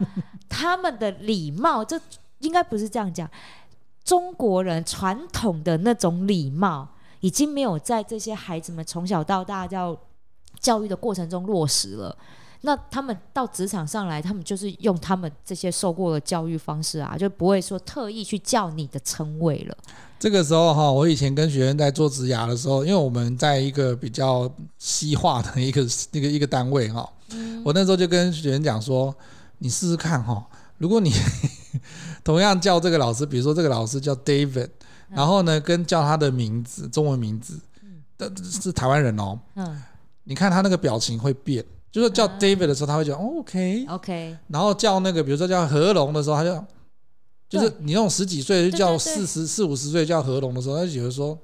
他们的礼貌，这应该不是这样讲。中国人传统的那种礼貌，已经没有在这些孩子们从小到大要教育的过程中落实了。那他们到职场上来，他们就是用他们这些受过的教育方式啊，就不会说特意去叫你的称谓了。
这个时候哈，我以前跟学员在做职涯的时候，因为我们在一个比较西化的一个 一个一个单位哈，嗯、我那时候就跟学员讲说，你试试看哈，如果你 同样叫这个老师，比如说这个老师叫 David，然后呢跟叫他的名字中文名字，的是台湾人哦，嗯，你看他那个表情会变。就是叫 David 的时候，他会讲 OK
OK，
然后叫那个，比如说叫何龙的时候，他就就是你那种十几岁就叫四十四五十岁叫何龙的时候，他就觉得说。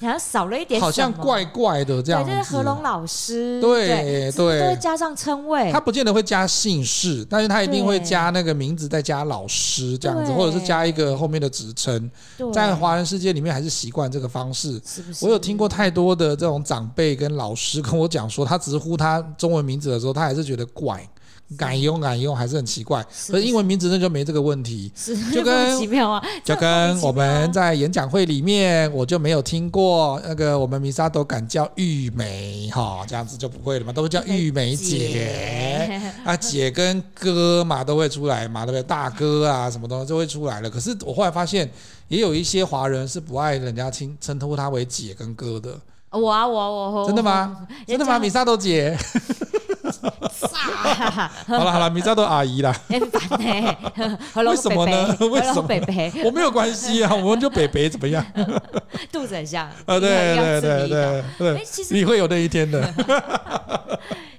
好像少了一点，
好像怪怪的这样子。
对，就是何龙老师。
对对，
都会加上称谓。
他不见得会加姓氏，但是他一定会加那个名字，再加老师这样子，或者是加一个后面的职称。在华人世界里面，还是习惯这个方式。是不是？我有听过太多的这种长辈跟老师跟我讲说，他直呼他中文名字的时候，他还是觉得怪。敢用敢用还是很奇怪，可是英文名字那就没这个问题，就跟就跟我们在演讲会里面，我就没有听过那个我们米莎都敢叫玉梅哈，这样子就不会了嘛，都会叫 玉梅姐 啊，姐跟哥嘛都会出来嘛，对不对？大哥啊什么东西就会出来了。可是我后来发现，也有一些华人是不爱人家称称呼他为姐跟哥的。
我啊我我
真的吗？真的吗？米莎都姐。好了好了，米扎都阿姨啦。为什么呢？为什么？北北，我没有关系啊，我们就北北怎么样？
肚子很像啊，
对对对对对。其实你会有那一天的。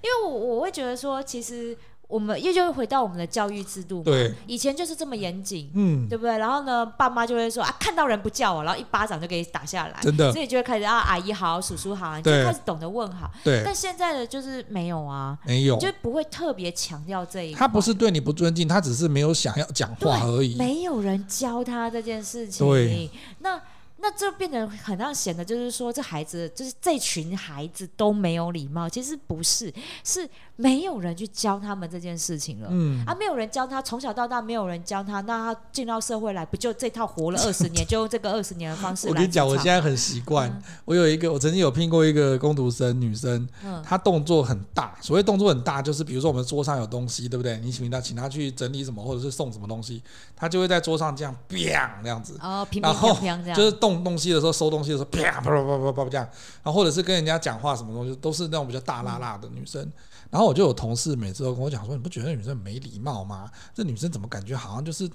因为我我会觉得说，其实。我们又就会回到我们的教育制度嘛，对，以前就是这么严谨，嗯，对不对？然后呢，爸妈就会说啊，看到人不叫我，然后一巴掌就给你打下来，真的，所以就会开始啊，阿姨好，叔叔好，你就开始懂得问好，对。但现在的就是没有啊，没有，就不会特别强调这一块。
他不是对你不尊敬，他只是没有想要讲话而已，
没有人教他这件事情，对，那。那这变得很让显得就是说，这孩子就是这群孩子都没有礼貌。其实不是，是没有人去教他们这件事情了。嗯，啊，没有人教他，从小到大没有人教他，那他进到社会来，不就这套活了 二十年，就用这个二十年的方式来。我
跟你讲，我现在很习惯。嗯、我有一个，我曾经有聘过一个工读生女生，嗯，她动作很大。所谓动作很大，就是比如说我们桌上有东西，对不对？你请她，请她去整理什么，或者是送什么东西，她就会在桌上这样啪这样子，
哦，平平平平这样，
就是动。送东西的时候，收东西的时候，啪啪啪啪啪啪这样，然后或者是跟人家讲话什么东西，都是那种比较大辣辣的女生。然后我就有同事每次都跟我讲说：“你不觉得女生没礼貌吗？这女生怎么感觉好像就是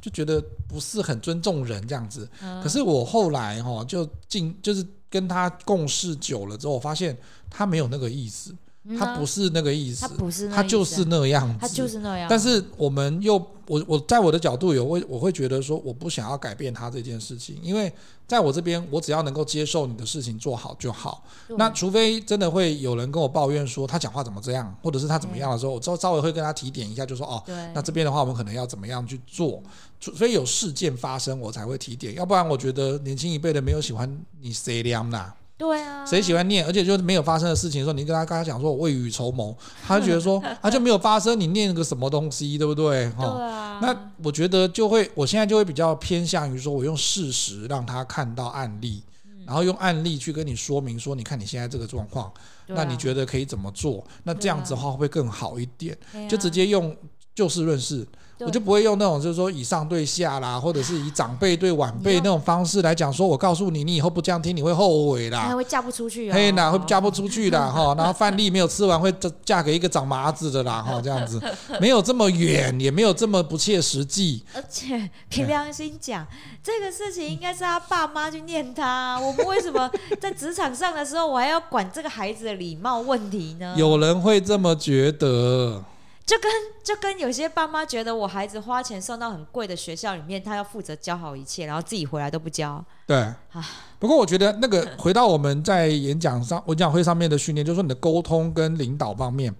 就觉得不是很尊重人这样子？”可是我后来哈就进就是跟她共事久了之后，我发现她没有那个意思。他不是那个意思，他不是，他就是那样子，
他就是那样。
但是我们又，我我在我的角度有会，我会觉得说，我不想要改变他这件事情，因为在我这边，我只要能够接受你的事情做好就好。那除非真的会有人跟我抱怨说他讲话怎么这样，或者是他怎么样的时候，我稍稍微会跟他提点一下，就说哦，那这边的话，我们可能要怎么样去做？除非有事件发生，我才会提点，要不然我觉得年轻一辈的没有喜欢你谁凉呐。
对啊，
谁喜欢念？而且就是没有发生的事情的时候，你跟他刚才讲说我未雨绸缪，他就觉得说 他就没有发生，你念个什么东西，对不对？哈。那我觉得就会，我现在就会比较偏向于说，我用事实让他看到案例，然后用案例去跟你说明说，你看你现在这个状况，那你觉得可以怎么做？那这样子的话会更好一点？就直接用就事论事。我就不会用那种就是说以上对下啦，或者是以长辈对晚辈那种方式来讲，说我告诉你，你以后不这样听，你会后悔啦，
还会嫁不出去，
嘿呐，会嫁不出去的哈。然后饭粒没有吃完，会嫁给一个长麻子的啦哈，这样子没有这么远，也没有这么不切实际。
而且凭良心讲，这个事情应该是他爸妈去念他，我们为什么在职场上的时候，我还要管这个孩子的礼貌问题呢？
有人会这么觉得。
就跟就跟有些爸妈觉得我孩子花钱送到很贵的学校里面，他要负责教好一切，然后自己回来都不教。
对，啊不过我觉得那个回到我们在演讲上、演讲会上面的训练，就是说你的沟通跟领导方面，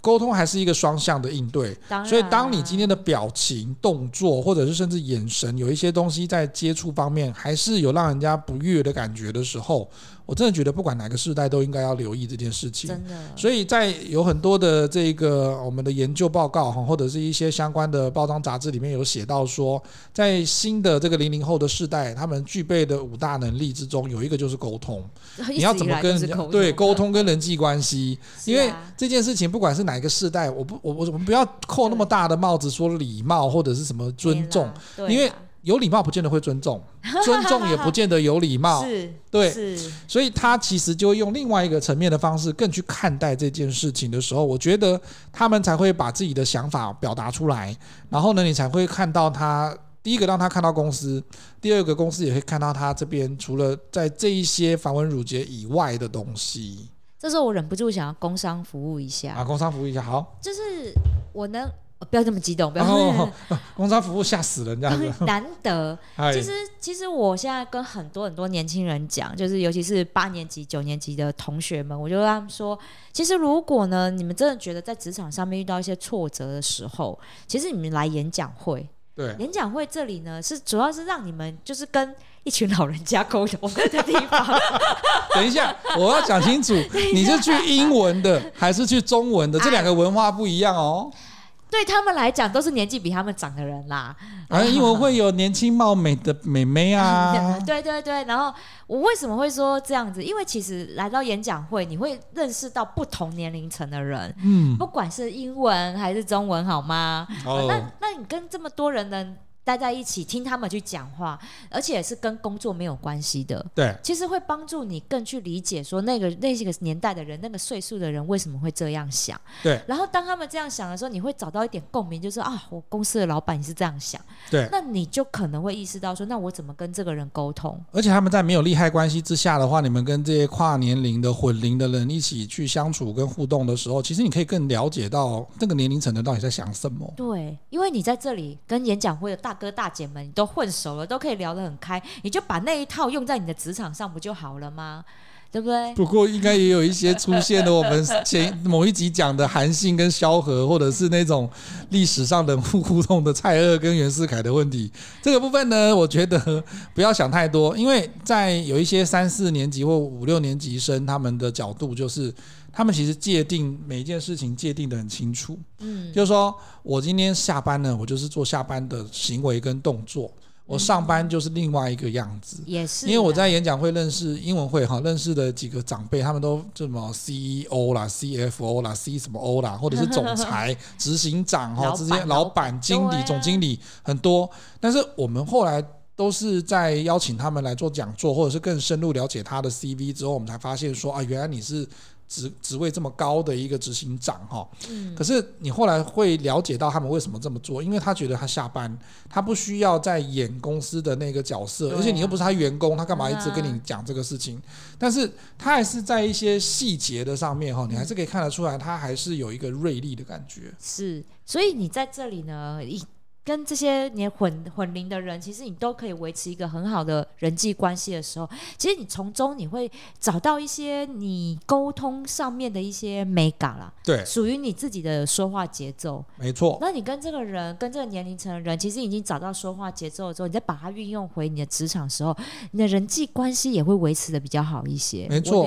沟通还是一个双向的应对。所以当你今天的表情、动作，或者是甚至眼神，有一些东西在接触方面还是有让人家不悦的感觉的时候，我真的觉得不管哪个世代都应该要留意这件事情。
真的。
所以在有很多的这个我们的研究报告哈，或者是一些相关的包装杂志里面有写到说，在新的这个零零后的世代，他们具备的五大能力之中，有一个就是沟通。你要怎么跟人家对沟通跟人际关系？因为这件事情不管是哪个世代，我不我我我们不要扣那么大的帽子说礼貌或者是什么尊重，因为。有礼貌不见得会尊重，尊重也不见得有礼貌。
是，
对，
是，
所以他其实就会用另外一个层面的方式，更去看待这件事情的时候，我觉得他们才会把自己的想法表达出来。然后呢，你才会看到他第一个让他看到公司，第二个公司也会看到他这边除了在这一些繁文缛节以外的东西。
这时候我忍不住想要工商服务一下
啊，工商服务一下，好，
就是我能。不要这么激动，不要。
哦哦、工商服务吓死人，这样子。
难得，其实其实我现在跟很多很多年轻人讲，就是尤其是八年级、九年级的同学们，我就跟他们说，其实如果呢，你们真的觉得在职场上面遇到一些挫折的时候，其实你们来演讲会。
对。
演讲会这里呢，是主要是让你们就是跟一群老人家沟通的地方。
等一下，我要讲清楚，你是去英文的还是去中文的？这两个文化不一样哦。
对他们来讲，都是年纪比他们长的人啦。
啊，因为会有年轻貌美的美眉啊。
对对对，然后我为什么会说这样子？因为其实来到演讲会，你会认识到不同年龄层的人。嗯，不管是英文还是中文，好吗？哦，那那你跟这么多人的。待在一起听他们去讲话，而且也是跟工作没有关系的。
对，
其实会帮助你更去理解说那个那些个年代的人，那个岁数的人为什么会这样想。
对。
然后当他们这样想的时候，你会找到一点共鸣，就是啊，我公司的老板也是这样想。
对。
那你就可能会意识到说，那我怎么跟这个人沟通？
而且他们在没有利害关系之下的话，你们跟这些跨年龄的混龄的人一起去相处跟互动的时候，其实你可以更了解到那个年龄层的到底在想什么。
对，因为你在这里跟演讲会的大哥大姐们。都混熟了，都可以聊得很开，你就把那一套用在你的职场上不就好了吗？对不对？
不过应该也有一些出现了，我们前某一集讲的韩信跟萧何，或者是那种历史上人物互动的蔡锷跟袁世凯的问题。这个部分呢，我觉得不要想太多，因为在有一些三四年级或五六年级生，他们的角度就是。他们其实界定每一件事情界定的很清楚，嗯，就是说我今天下班呢，我就是做下班的行为跟动作，我上班就是另外一个样子，
也是。
因为我在演讲会认识英文会哈，认识的几个长辈，他们都什么 CEO 啦、CFO 啦、C 什么 O 啦，或者是总裁、执行长哈，直接老板、经理、总经理很多。但是我们后来都是在邀请他们来做讲座，或者是更深入了解他的 CV 之后，我们才发现说啊，原来你是。职职位这么高的一个执行长哈，嗯，可是你后来会了解到他们为什么这么做，因为他觉得他下班，他不需要再演公司的那个角色，而且你又不是他员工，他干嘛一直跟你讲这个事情？但是他还是在一些细节的上面哈，你还是可以看得出来，他还是有一个锐利的感觉。
是，所以你在这里呢，一。跟这些年混混龄的人，其实你都可以维持一个很好的人际关系的时候，其实你从中你会找到一些你沟通上面的一些美感啦，
对，
属于你自己的说话节奏，
没错。
那你跟这个人，跟这个年龄层的人，其实已经找到说话节奏之后，你再把它运用回你的职场的时候，你的人际关系也会维持的比较好一些，
没错。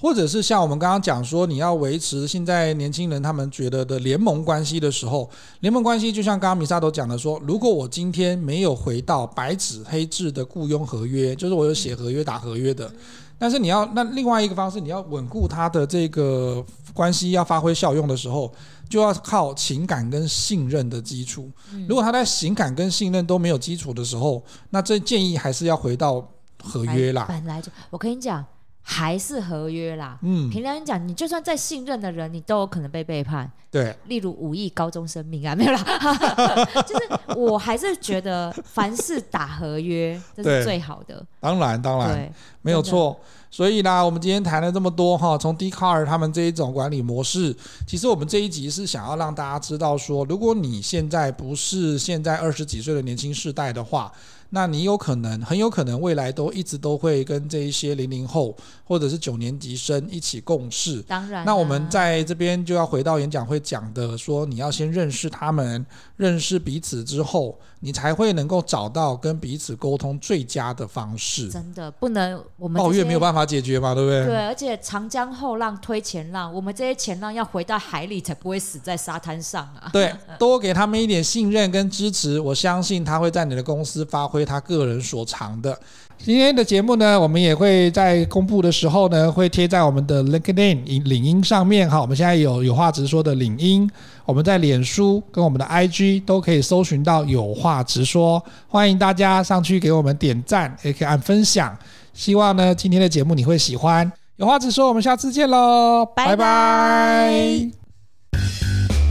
或者是像我们刚刚讲说，你要维持现在年轻人他们觉得的联盟关系的时候，联盟关系就像刚刚米萨都讲的。说，如果我今天没有回到白纸黑字的雇佣合约，就是我有写合约打合约的，但是你要那另外一个方式，你要稳固他的这个关系要发挥效用的时候，就要靠情感跟信任的基础。如果他在情感跟信任都没有基础的时候，那这建议还是要回到合约啦。
本来就我跟你讲。还是合约啦。嗯，平常讲，你就算再信任的人，你都有可能被背叛。
对，
例如五亿高中生命啊，没有啦。就是我还是觉得，凡事打合约这是最好的。
当然，当然，对，没有错。所以呢，我们今天谈了这么多哈，从 Dcard 他们这一种管理模式，其实我们这一集是想要让大家知道说，如果你现在不是现在二十几岁的年轻世代的话。那你有可能，很有可能未来都一直都会跟这一些零零后或者是九年级生一起共事。
当然，
那我们在这边就要回到演讲会讲的，说你要先认识他们，认识彼此之后，你才会能够找到跟彼此沟通最佳的方式。
真的不能，我们
抱怨没有办法解决嘛，对不对？
对，而且长江后浪推前浪，我们这些前浪要回到海里才不会死在沙滩上啊。
对，多给他们一点信任跟支持，我相信他会在你的公司发挥他个人所长的。今天的节目呢，我们也会在公布的时候呢，会贴在我们的 LinkedIn 领英上面哈。我们现在有有话直说的领英，我们在脸书跟我们的 IG 都可以搜寻到有话直说，欢迎大家上去给我们点赞，也可以按分享。希望呢，今天的节目你会喜欢。有话直说，我们下次见喽，拜拜。拜拜。